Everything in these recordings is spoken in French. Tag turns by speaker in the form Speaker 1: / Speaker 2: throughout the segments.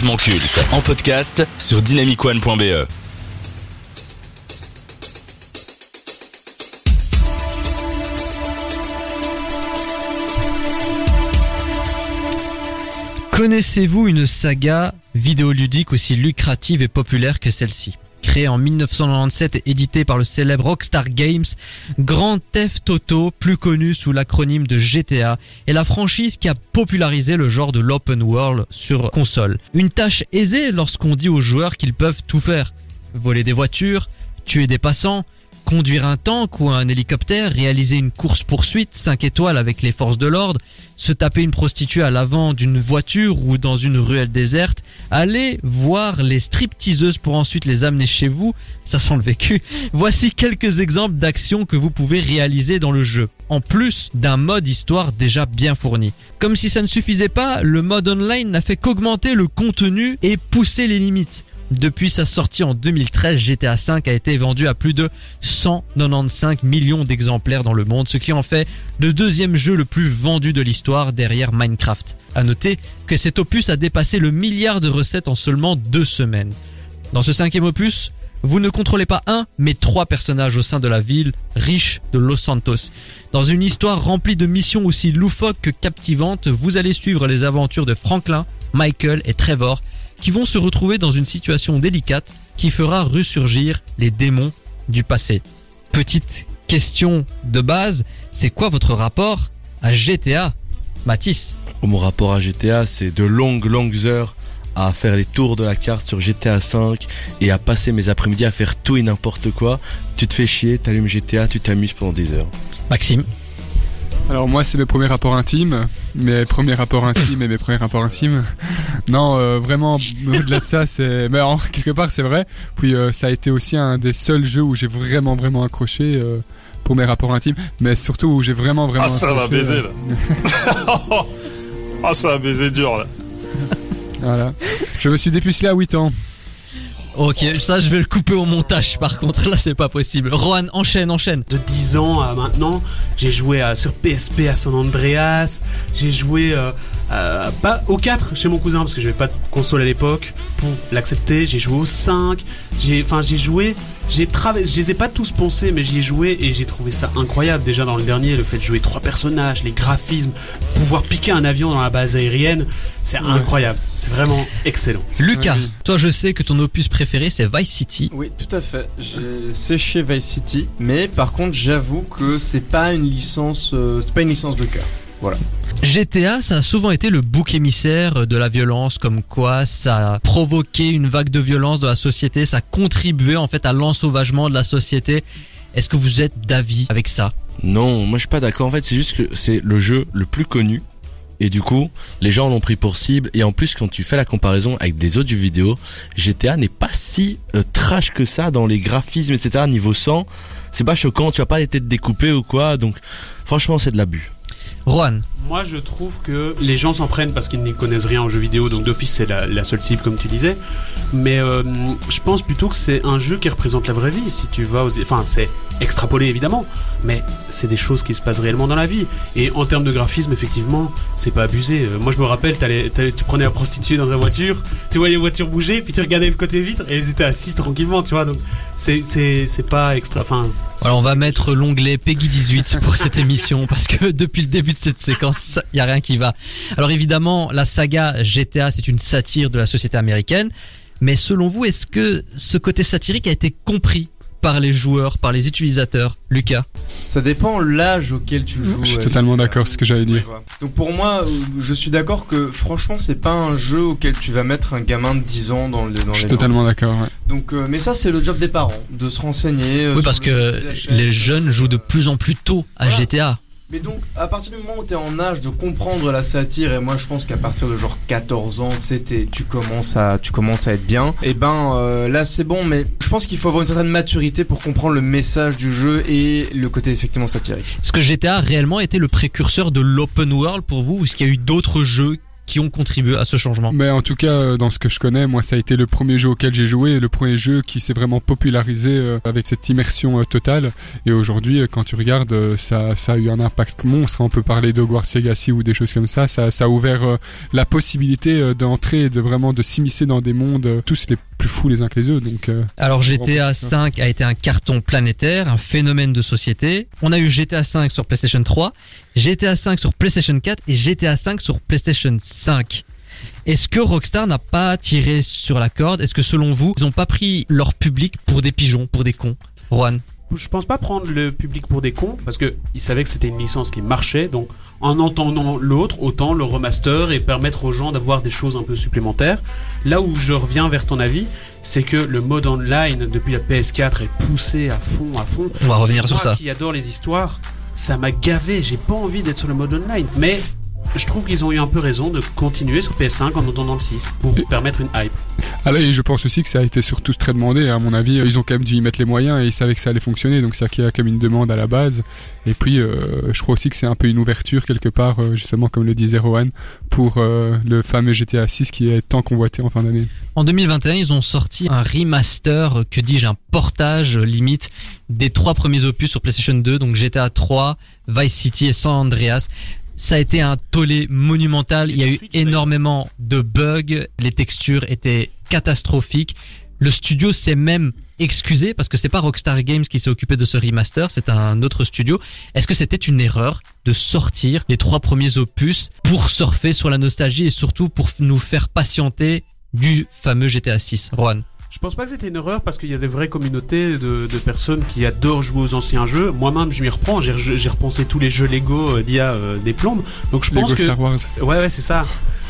Speaker 1: culte en podcast sur dynamicone.be.
Speaker 2: Connaissez-vous une saga vidéoludique aussi lucrative et populaire que celle-ci? Créée en 1997 et éditée par le célèbre Rockstar Games, Grand Theft Auto, plus connu sous l'acronyme de GTA, est la franchise qui a popularisé le genre de l'open world sur console. Une tâche aisée lorsqu'on dit aux joueurs qu'ils peuvent tout faire. Voler des voitures, tuer des passants, conduire un tank ou un hélicoptère, réaliser une course-poursuite 5 étoiles avec les forces de l'ordre, se taper une prostituée à l'avant d'une voiture ou dans une ruelle déserte, aller voir les stripteaseuses pour ensuite les amener chez vous, ça sent le vécu. Voici quelques exemples d'actions que vous pouvez réaliser dans le jeu, en plus d'un mode histoire déjà bien fourni. Comme si ça ne suffisait pas, le mode online n'a fait qu'augmenter le contenu et pousser les limites. Depuis sa sortie en 2013, GTA V a été vendu à plus de 195 millions d'exemplaires dans le monde, ce qui en fait le deuxième jeu le plus vendu de l'histoire derrière Minecraft. À noter que cet opus a dépassé le milliard de recettes en seulement deux semaines. Dans ce cinquième opus, vous ne contrôlez pas un, mais trois personnages au sein de la ville riche de Los Santos. Dans une histoire remplie de missions aussi loufoques que captivantes, vous allez suivre les aventures de Franklin, Michael et Trevor, qui vont se retrouver dans une situation délicate qui fera ressurgir les démons du passé. Petite question de base, c'est quoi votre rapport à GTA Mathis
Speaker 3: Mon rapport à GTA, c'est de longues, longues heures à faire les tours de la carte sur GTA 5 et à passer mes après-midi à faire tout et n'importe quoi. Tu te fais chier, t'allumes GTA, tu t'amuses pendant des heures.
Speaker 2: Maxime
Speaker 4: alors moi c'est mes premiers rapports intimes, mes premiers rapports intimes et mes premiers rapports intimes. Non, euh, vraiment au-delà de ça, c'est, mais en, quelque part c'est vrai. Puis euh, ça a été aussi un des seuls jeux où j'ai vraiment vraiment accroché euh, pour mes rapports intimes, mais surtout où j'ai vraiment vraiment.
Speaker 5: Ah ça va baiser là. ah ça va baiser dur là.
Speaker 4: voilà. Je me suis dépucelé à 8 ans.
Speaker 2: Ok, ça je vais le couper au montage par contre, là c'est pas possible. Rohan, enchaîne, enchaîne.
Speaker 6: De 10 ans à maintenant, j'ai joué sur PSP à San Andreas, j'ai joué euh, pas au 4 chez mon cousin parce que j'avais pas de console à l'époque pour l'accepter, j'ai joué au 5, j'ai enfin j'ai joué, j'ai travaillé, je les ai pas tous poncés mais j'y ai joué et j'ai trouvé ça incroyable déjà dans le dernier le fait de jouer trois personnages, les graphismes, pouvoir piquer un avion dans la base aérienne, c'est incroyable, c'est vraiment excellent.
Speaker 2: Lucas, toi je sais que ton opus préféré c'est Vice City.
Speaker 7: Oui, tout à fait. J'ai séché Vice City, mais par contre, j'avoue que c'est pas une licence, euh, c'est pas une licence de cœur. Voilà.
Speaker 2: GTA, ça a souvent été le bouc émissaire de la violence, comme quoi ça a provoqué une vague de violence dans la société, ça a contribué en fait à l'ensauvagement de la société. Est-ce que vous êtes d'avis avec ça?
Speaker 3: Non, moi je suis pas d'accord. En fait, c'est juste que c'est le jeu le plus connu. Et du coup, les gens l'ont pris pour cible. Et en plus, quand tu fais la comparaison avec des autres jeux vidéo, GTA n'est pas si euh, trash que ça dans les graphismes, etc. Niveau 100, c'est pas choquant. Tu vas pas les têtes découpées ou quoi. Donc, franchement, c'est de l'abus.
Speaker 2: Juan.
Speaker 6: Moi, je trouve que les gens s'en prennent parce qu'ils n'y connaissent rien en jeu vidéo, donc d'office c'est la, la, seule cible comme tu disais. Mais euh, je pense plutôt que c'est un jeu qui représente la vraie vie. Si tu vas, aux... enfin c'est extrapolé évidemment, mais c'est des choses qui se passent réellement dans la vie. Et en termes de graphisme, effectivement, c'est pas abusé. Euh, moi, je me rappelle, t'allais, tu prenais la prostituée dans la voiture, tu voyais les voitures bouger, puis tu regardais le côté vitre et elles étaient assises tranquillement, tu vois. Donc c'est c'est c'est pas extra. Enfin.
Speaker 2: Voilà, on va mettre l'onglet Peggy 18 pour cette émission parce que depuis le début de cette séquence, il y a rien qui va. Alors évidemment, la saga GTA, c'est une satire de la société américaine, mais selon vous, est-ce que ce côté satirique a été compris par les joueurs, par les utilisateurs Lucas
Speaker 7: Ça dépend l'âge auquel tu joues.
Speaker 4: Je suis totalement d'accord, ce que j'allais dire.
Speaker 7: Donc pour moi, je suis d'accord que franchement, c'est pas un jeu auquel tu vas mettre un gamin de 10 ans dans, le, dans
Speaker 4: Je suis totalement d'accord. Ouais.
Speaker 7: Donc, euh, mais ça, c'est le job des parents, de se renseigner. euh,
Speaker 2: Oui, parce
Speaker 7: le
Speaker 2: que les jeunes jouent de plus en plus tôt à
Speaker 7: Voilà.
Speaker 2: GTA.
Speaker 7: Mais donc, à partir du moment où tu es en âge de comprendre la satire, et moi je pense qu'à partir de genre 14 ans, tu tu commences à, tu commences à être bien, et ben euh, là c'est bon, mais je pense qu'il faut avoir une certaine maturité pour comprendre le message du jeu et le côté effectivement satirique.
Speaker 2: Est-ce que GTA a réellement été le précurseur de l'open world pour vous ou est-ce qu'il y a eu d'autres jeux qui ont contribué à ce changement
Speaker 4: Mais en tout cas, euh, dans ce que je connais, moi, ça a été le premier jeu auquel j'ai joué, le premier jeu qui s'est vraiment popularisé euh, avec cette immersion euh, totale. Et aujourd'hui, quand tu regardes, ça, ça a eu un impact monstre. On peut parler d'Hogwarts Legacy ou des choses comme ça. Ça, ça a ouvert la possibilité d'entrer de vraiment de s'immiscer dans des mondes tous les plus fous les uns que les autres. Donc, euh,
Speaker 2: Alors GTA
Speaker 4: Remporte,
Speaker 2: 5 a été un carton planétaire, un phénomène de société. On a eu GTA 5 sur PlayStation 3, GTA 5 sur PlayStation 4 et GTA 5 sur PlayStation 5. Est-ce que Rockstar n'a pas tiré sur la corde? Est-ce que selon vous, ils n'ont pas pris leur public pour des pigeons, pour des cons? Juan
Speaker 6: Je pense pas prendre le public pour des cons parce que ils savaient que c'était une licence qui marchait. Donc en entendant l'autre, autant le remaster et permettre aux gens d'avoir des choses un peu supplémentaires. Là où je reviens vers ton avis, c'est que le mode online depuis la PS4 est poussé à fond, à fond.
Speaker 2: On va revenir sur ça.
Speaker 6: qui adore les histoires, ça m'a gavé. J'ai pas envie d'être sur le mode online. Mais je trouve qu'ils ont eu un peu raison de continuer sur PS5 en attendant le 6 pour
Speaker 4: Et-
Speaker 6: permettre une hype.
Speaker 4: Ah là, et je pense aussi que ça a été surtout très demandé. À mon avis, ils ont quand même dû y mettre les moyens et ils savaient que ça allait fonctionner. Donc, ça qui a comme une demande à la base. Et puis, euh, je crois aussi que c'est un peu une ouverture quelque part, euh, justement, comme le disait Rohan, pour euh, le fameux GTA 6 qui est tant convoité en fin d'année.
Speaker 2: En 2021, ils ont sorti un remaster, que dis-je, un portage limite des trois premiers opus sur PlayStation 2, donc GTA 3, Vice City et San Andreas. Ça a été un tollé monumental. Il y a eu énormément de bugs. Les textures étaient catastrophiques. Le studio s'est même excusé parce que c'est pas Rockstar Games qui s'est occupé de ce remaster, c'est un autre studio. Est-ce que c'était une erreur de sortir les trois premiers opus pour surfer sur la nostalgie et surtout pour nous faire patienter du fameux GTA 6, Rohan
Speaker 6: Je pense pas que c'était une erreur parce qu'il y a des vraies communautés de, de personnes qui adorent jouer aux anciens jeux. Moi-même, je m'y reprends. J'ai repensé tous les jeux Lego euh, d'il y a euh, des plombes. Donc je pense
Speaker 4: Lego
Speaker 6: que
Speaker 4: Star Wars.
Speaker 6: ouais ouais c'est ça.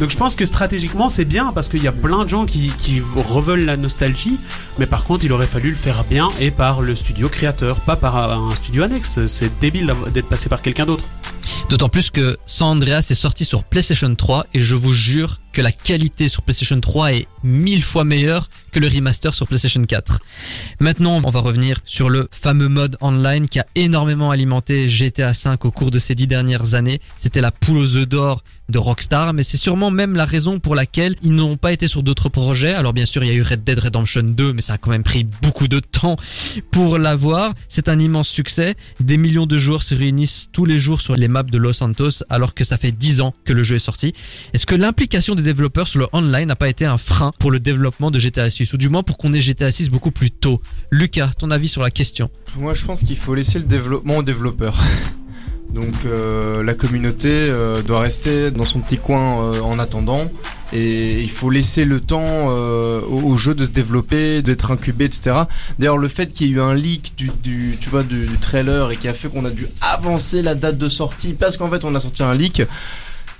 Speaker 6: Donc je pense que stratégiquement c'est bien parce qu'il y a plein de gens qui, qui reveulent la nostalgie. Mais par contre, il aurait fallu le faire bien et par le studio créateur, pas par un studio annexe. C'est débile d'être passé par quelqu'un d'autre.
Speaker 2: D'autant plus que San Andreas est sorti sur PlayStation 3 et je vous jure que la qualité sur PlayStation 3 est mille fois meilleure que le remaster sur PlayStation 4. Maintenant, on va revenir sur le fameux mode online qui a énormément alimenté GTA 5 au cours de ces dix dernières années. C'était la poule aux œufs d'or de Rockstar, mais c'est sûrement même la raison pour laquelle ils n'ont pas été sur d'autres projets. Alors bien sûr, il y a eu Red Dead Redemption 2, mais ça a quand même pris beaucoup de temps pour l'avoir. C'est un immense succès. Des millions de joueurs se réunissent tous les jours sur les maps de Los Santos, alors que ça fait 10 ans que le jeu est sorti. Est-ce que l'implication des développeurs sur le online n'a pas été un frein pour le développement de GTA 6, ou du moins pour qu'on ait GTA 6 beaucoup plus tôt Lucas, ton avis sur la question?
Speaker 7: Moi, je pense qu'il faut laisser le développement aux développeurs. Donc, euh, la communauté euh, doit rester dans son petit coin euh, en attendant. Et il faut laisser le temps au, jeu de se développer, d'être incubé, etc. D'ailleurs, le fait qu'il y ait eu un leak du, tu vois, du trailer et qui a fait qu'on a dû avancer la date de sortie parce qu'en fait, on a sorti un leak.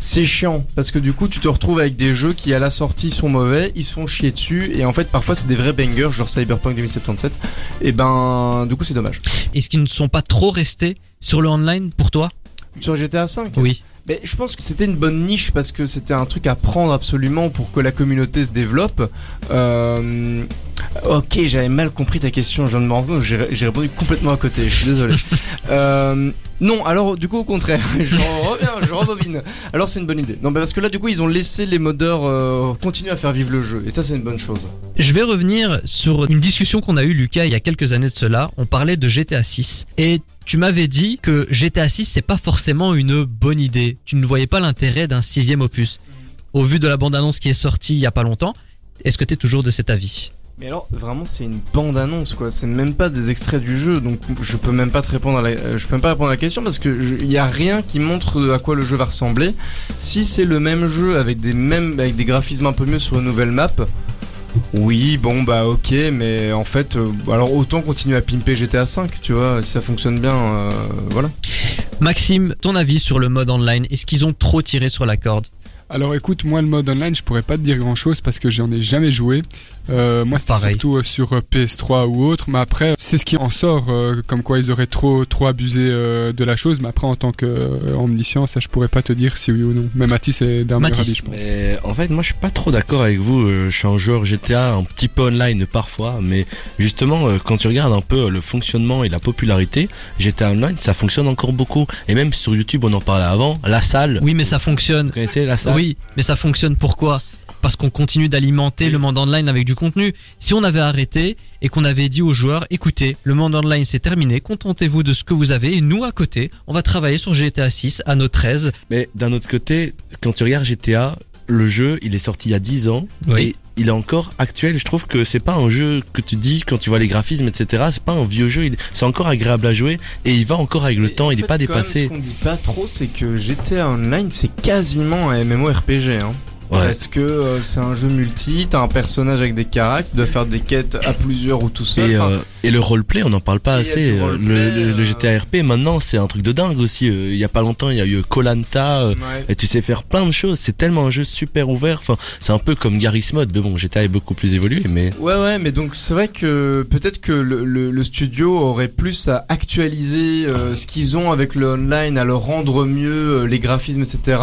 Speaker 7: C'est chiant parce que du coup tu te retrouves avec des jeux qui à la sortie sont mauvais, ils se font chier dessus et en fait parfois c'est des vrais bangers genre Cyberpunk 2077 et ben du coup c'est dommage.
Speaker 2: Est-ce qu'ils ne sont pas trop restés sur le online pour toi?
Speaker 7: Sur GTA 5
Speaker 2: Oui.
Speaker 7: Mais je pense que c'était une bonne niche parce que c'était un truc à prendre absolument pour que la communauté se développe. Euh, ok, j'avais mal compris ta question, je viens de me rendre compte, j'ai répondu complètement à côté, je suis désolé. Euh, non, alors du coup au contraire, je reviens, je rebobine. Alors c'est une bonne idée. Non, bah, parce que là du coup ils ont laissé les modeurs euh, continuer à faire vivre le jeu et ça c'est une bonne chose.
Speaker 2: Je vais revenir sur une discussion qu'on a eue, Lucas, il y a quelques années de cela. On parlait de GTA 6. Et tu m'avais dit que GTA 6, c'est pas forcément une bonne idée. Tu ne voyais pas l'intérêt d'un sixième opus. Au vu de la bande-annonce qui est sortie il y a pas longtemps, est-ce que tu es toujours de cet avis?
Speaker 7: Mais alors vraiment c'est une bande annonce quoi, c'est même pas des extraits du jeu donc je peux même pas te répondre à la, euh, je peux même pas répondre à la question parce que il y a rien qui montre à quoi le jeu va ressembler. Si c'est le même jeu avec des mêmes avec des graphismes un peu mieux sur une nouvelle map, oui bon bah ok mais en fait euh, alors autant continuer à pimper GTA 5 tu vois si ça fonctionne bien euh, voilà.
Speaker 2: Maxime, ton avis sur le mode online Est-ce qu'ils ont trop tiré sur la corde?
Speaker 4: Alors écoute, moi le mode online, je pourrais pas te dire grand chose parce que j'en ai jamais joué. Euh, moi, c'était surtout euh, sur euh, PS3 ou autre. Mais après, c'est ce qui en sort, euh, comme quoi ils auraient trop, trop abusé euh, de la chose. Mais après, en tant qu'omniscient, ça, je pourrais pas te dire si oui ou non. Mais Mathis est d'un meilleur
Speaker 2: Mathis.
Speaker 4: avis, je pense.
Speaker 3: Mais en fait, moi, je suis pas trop d'accord avec vous. Je suis un joueur GTA, un petit peu online parfois, mais justement, quand tu regardes un peu le fonctionnement et la popularité, GTA Online, ça fonctionne encore beaucoup. Et même sur YouTube, on en parlait avant, la salle.
Speaker 2: Oui, mais ça fonctionne.
Speaker 3: Vous connaissez la salle?
Speaker 2: Oui, mais ça fonctionne pourquoi? Parce qu'on continue d'alimenter le monde online avec du contenu. Si on avait arrêté et qu'on avait dit aux joueurs, écoutez, le monde online c'est terminé, contentez-vous de ce que vous avez et nous à côté, on va travailler sur GTA 6 à nos 13.
Speaker 3: Mais d'un autre côté, quand tu regardes GTA, le jeu, il est sorti il y a 10 ans.
Speaker 2: Oui.
Speaker 3: Et il est encore actuel. Je trouve que c'est pas un jeu que tu dis quand tu vois les graphismes, etc. C'est pas un vieux jeu. il- C'est encore agréable à jouer et il va encore avec le temps. Il est pas dépassé.
Speaker 7: Ce qu'on dit pas trop, c'est que GTA Online, c'est quasiment un MMORPG. Hein.
Speaker 3: Ouais.
Speaker 7: Parce que euh, c'est un jeu multi, t'as un personnage avec des caractères, tu dois faire des quêtes à plusieurs ou tout seul.
Speaker 3: Et, euh, et le roleplay, on n'en parle pas assez. Euh, Le, le- le
Speaker 7: euh,
Speaker 3: GTA RP, maintenant, c'est un truc de dingue aussi. Il y a pas longtemps, il y a eu Colanta.
Speaker 7: ouais.
Speaker 3: Et tu sais faire plein de choses. C'est tellement un jeu super ouvert. Enfin, c'est un peu comme Garry's Mod. Mais bon, GTA est beaucoup plus évolué. Mais
Speaker 7: Ouais ouais mais donc c'est vrai que peut-être que le, studio aurait plus à actualiser euh, ce qu'ils ont avec le online, à le rendre mieux, les graphismes etc.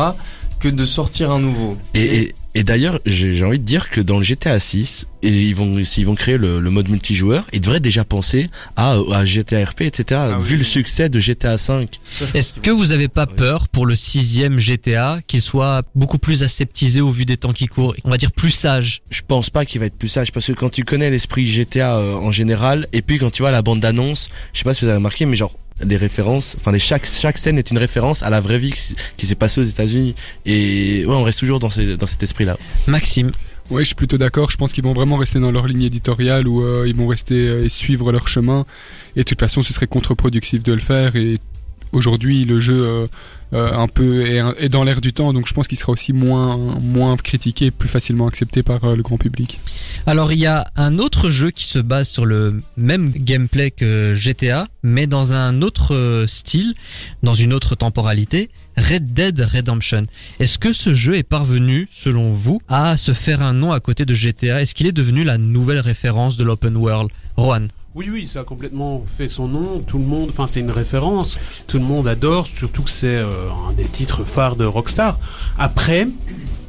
Speaker 7: que de sortir un nouveau.
Speaker 3: et, et, et d'ailleurs, j'ai envie de dire que dans le GTA 6, et ils vont s'ils vont créer le, le mode multijoueur, ils devraient déjà penser à, à GTA RP, etc.
Speaker 7: Ah oui,
Speaker 3: vu le succès de GTA 5.
Speaker 7: Ça, je pense
Speaker 2: Est-ce que vous avez pas peur pour le sixième GTA qu'il soit beaucoup plus aseptisé au vu des temps qui courent, on va dire plus sage?
Speaker 3: Je pense pas qu'il va être plus sage parce que quand tu connais l'esprit GTA euh, en général, et puis quand tu vois la bande d'annonce, je sais pas si vous avez remarqué, mais genre les références, enfin les chaque chaque scène est une référence à la vraie vie qui, qui s'est passée aux États-Unis et ouais on reste toujours dans, ces, dans cet esprit-là.
Speaker 2: Maxime,
Speaker 4: Ouais, je suis plutôt d'accord. Je pense qu'ils vont vraiment rester dans leur ligne éditoriale où euh, ils vont rester euh, et suivre leur chemin. Et de toute façon, ce serait contre-productif de le faire. Et aujourd'hui, le jeu euh, euh, un peu est dans l'air du temps, donc je pense qu'il sera aussi moins moins critiqué, et plus facilement accepté par euh, le grand public.
Speaker 2: Alors il y a un autre jeu qui se base sur le même gameplay que GTA, mais dans un autre euh, style, dans une autre temporalité, Red Dead Redemption. Est-ce que ce jeu est parvenu, selon vous, à se faire un nom à côté de GTA Est-ce qu'il est devenu la nouvelle référence de l'open world? Rohan
Speaker 6: Oui, oui, ça a complètement fait son nom. Tout le monde, enfin, c'est une référence. Tout le monde adore, surtout que c'est euh, un des titres phares de Rockstar. Après,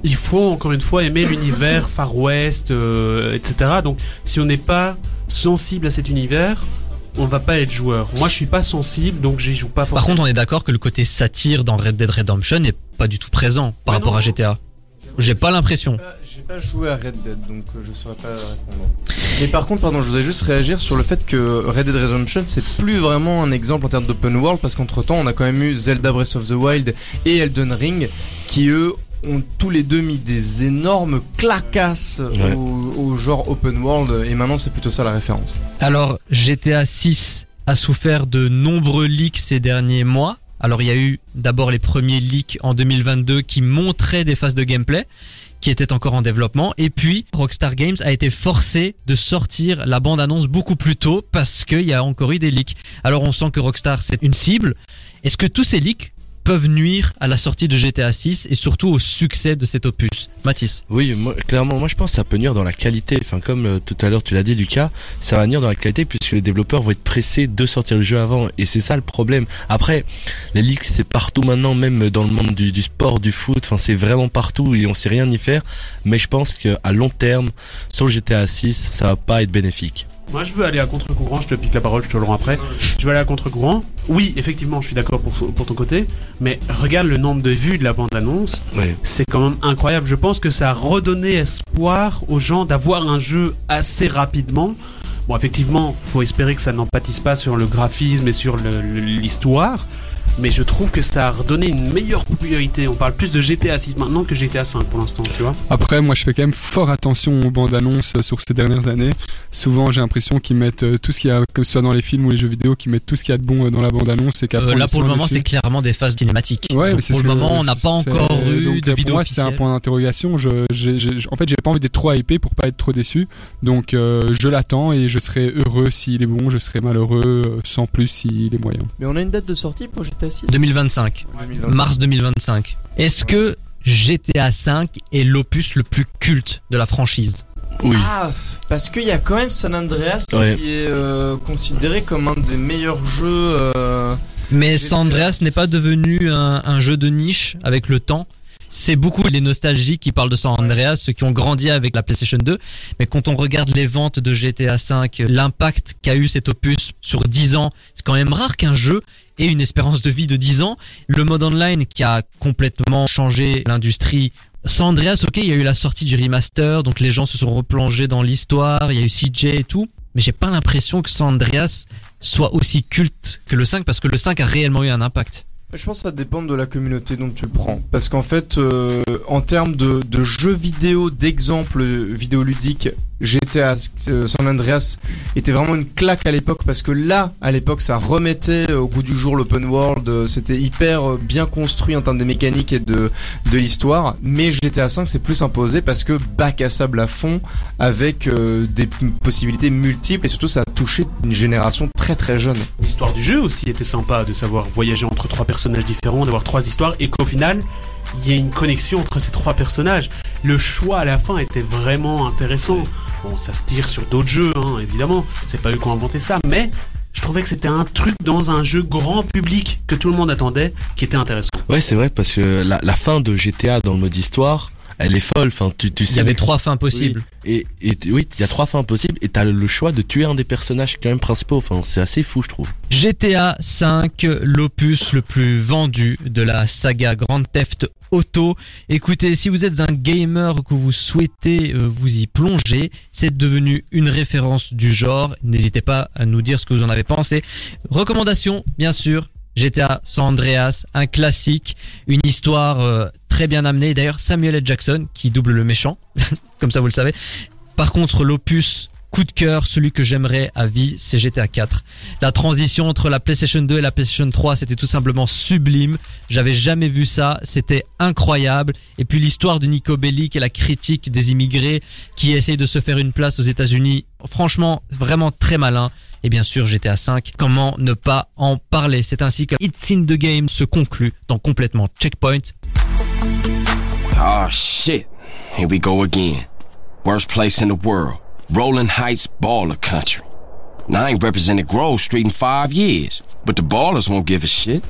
Speaker 6: il faut encore une fois aimer l'univers Far West, euh, etc. Donc, si on n'est pas sensible à cet univers, on va pas être joueur. Moi, je suis pas sensible, donc j'y joue pas
Speaker 2: Par
Speaker 6: forcément.
Speaker 2: contre, on est d'accord que le côté satire dans Red Dead Redemption n'est pas du tout présent par
Speaker 6: Ouais,
Speaker 2: rapport
Speaker 6: non.
Speaker 2: à GTA. J'ai pas l'impression.
Speaker 7: J'ai pas- joué à Red Dead, donc euh, je saurais pas répondre. Mais par contre, pardon, je voudrais juste réagir sur le fait que Red Dead Redemption, c'est plus vraiment un exemple en termes d'open world, parce qu'entre temps, on a quand même eu Zelda Breath of the Wild et Elden Ring, qui eux ont tous les deux mis des énormes clacasses
Speaker 3: Ouais.
Speaker 7: au, au genre open world, et maintenant c'est plutôt ça la référence.
Speaker 2: Alors, GTA 6 a souffert de nombreux leaks ces derniers mois. Alors, il y a eu d'abord les premiers leaks en 2022 qui montraient des phases de gameplay qui étaient encore en développement. Et puis, Rockstar Games a été forcé de sortir la bande-annonce beaucoup plus tôt parce qu'il y a encore eu des leaks. Alors, on sent que Rockstar, c'est une cible. Est-ce que tous ces leaks peuvent nuire à la sortie de GTA 6 et surtout au succès de cet opus Mathis
Speaker 3: Oui, clairement, moi je pense que ça peut nuire dans la qualité. Enfin, comme euh, tout à l'heure tu l'as dit, Lucas, ça va nuire dans la qualité puisque les développeurs vont être pressés de sortir le jeu avant. Et c'est ça le problème. Après, les leaks c'est partout maintenant, même dans le monde du, du sport, du foot. Enfin, c'est vraiment partout et on sait rien y faire. Mais je pense qu'à long terme, sur le GTA 6, ça va pas être bénéfique.
Speaker 6: Moi, je veux aller à contre-courant. Je te pique la parole, je te le rends après. Je veux aller à contre-courant. Oui, effectivement, je suis d'accord pour, pour ton côté. Mais regarde le nombre de vues de la bande-annonce.
Speaker 3: Ouais.
Speaker 6: C'est quand même incroyable. Je pense que ça a redonné espoir aux gens d'avoir un jeu assez rapidement. Bon, effectivement, faut espérer que ça n'en pâtisse pas sur le graphisme et sur le- le- l'histoire. Mais je trouve que ça a redonné une meilleure popularité. On parle plus de GTA 6 maintenant que GTA 5 pour l'instant, tu vois.
Speaker 4: Après, moi, je fais quand même fort attention aux bandes annonces euh, sur ces dernières années. Souvent, j'ai l'impression qu'ils mettent euh, tout ce qu'il y a, que ce soit dans les films ou les jeux vidéo, qu'ils mettent tout ce qu'il y a de bon euh, dans la bande annonce et qu'après,
Speaker 2: Euh, Là pour le moment c'est clairement des phases cinématiques.
Speaker 4: Ouais,
Speaker 2: Donc,
Speaker 4: mais c'est
Speaker 2: pour le moment on n'a pas encore eu
Speaker 4: donc,
Speaker 2: de vidéo
Speaker 4: Pour moi, c'est un point d'interrogation. Je, j'ai- j'ai- en fait, j'ai pas envie d'être trop hypé pour pas être trop déçu. Donc, euh, je l'attends et je serai heureux s'il est bon, je serai malheureux sans plus s'il est moyen.
Speaker 7: Mais on a une date de sortie pour GTA 6
Speaker 2: 2025.
Speaker 7: 2025.
Speaker 2: Mars 2025. Est-ce que GTA 5 est l'opus le plus culte de la franchise?
Speaker 3: Oui.
Speaker 7: Ah, parce qu'il y a quand même San Andreas
Speaker 3: Ouais.
Speaker 7: qui est euh, considéré comme un des meilleurs jeux. euh,
Speaker 2: Mais
Speaker 7: GTA.
Speaker 2: San Andreas n'est pas devenu un, un jeu de niche avec le temps. C'est beaucoup les nostalgiques qui parlent de San Andreas, ceux qui ont grandi avec la PlayStation 2. Mais quand on regarde les ventes de GTA 5, l'impact qu'a eu cet opus sur 10 ans, c'est quand même rare qu'un jeu ait une espérance de vie de 10 ans. Le mode online qui a complètement changé l'industrie. San Andreas, ok, il y a eu la sortie du remaster, donc les gens se sont replongés dans l'histoire, il y a eu CJ et tout. Mais j'ai pas l'impression que San Andreas soit aussi culte que le 5 parce que le 5 a réellement eu un impact.
Speaker 7: Je pense que ça dépend de la communauté dont tu le prends. Parce qu'en fait, euh, en termes de, de jeux vidéo, d'exemples vidéoludiques, GTA euh, San Andreas était vraiment une claque à l'époque parce que là, à l'époque, ça remettait au goût du jour l'open world. euh, C'était hyper euh, bien construit en termes de mécanique et de, de l'histoire. Mais GTA 5 c'est plus imposé parce que bac à sable à fond avec euh, des possibilités multiples et surtout ça a touché une génération très très jeune.
Speaker 6: L'histoire du jeu aussi était sympa de savoir voyager entre trois personnages différents, d'avoir trois histoires et qu'au final, il y ait une connexion entre ces trois personnages. Le choix à la fin était vraiment intéressant. Bon, ça se tire sur d'autres jeux, hein, évidemment. C'est pas eux qui ont inventé ça, mais je trouvais que c'était un truc dans un jeu grand public que tout le monde attendait, qui était intéressant.
Speaker 3: Ouais, c'est vrai parce que la, la fin de GTA dans le mode histoire, elle est folle. Enfin, tu, tu sais.
Speaker 2: Il y avait trois fins possibles.
Speaker 3: Et, et oui, il y a trois fins possibles et t'as le choix de tuer un des personnages quand même principaux. Enfin, c'est assez fou, je trouve.
Speaker 2: GTA 5, l'opus le plus vendu de la saga Grand Theft Auto. Écoutez, si vous êtes un gamer que vous souhaitez euh, vous y plonger, c'est devenu une référence du genre. N'hésitez pas à nous dire ce que vous en avez pensé. Recommandation, bien sûr. GTA San Andreas, un classique, une histoire euh, très bien amenée. D'ailleurs, Samuel L. Jackson qui double le méchant, comme ça vous le savez. Par contre, l'opus coup de cœur, celui que j'aimerais à vie, c'est GTA 4. La transition entre la PlayStation 2 et la PlayStation 3, c'était tout simplement sublime. J'avais jamais vu ça, c'était incroyable. Et puis l'histoire de Nico Bellic et la critique des immigrés qui essayent de se faire une place aux États-Unis, franchement, vraiment très malin. Et bien sûr, GTA 5, comment ne pas en parler? C'est ainsi que It's in the Game se conclut dans complètement Checkpoint.
Speaker 8: Oh shit. Here we go again. Worst place in the world. Rolling Heights baller country. Now I ain't represented Grove Street in five years, but the ballers won't give a shit.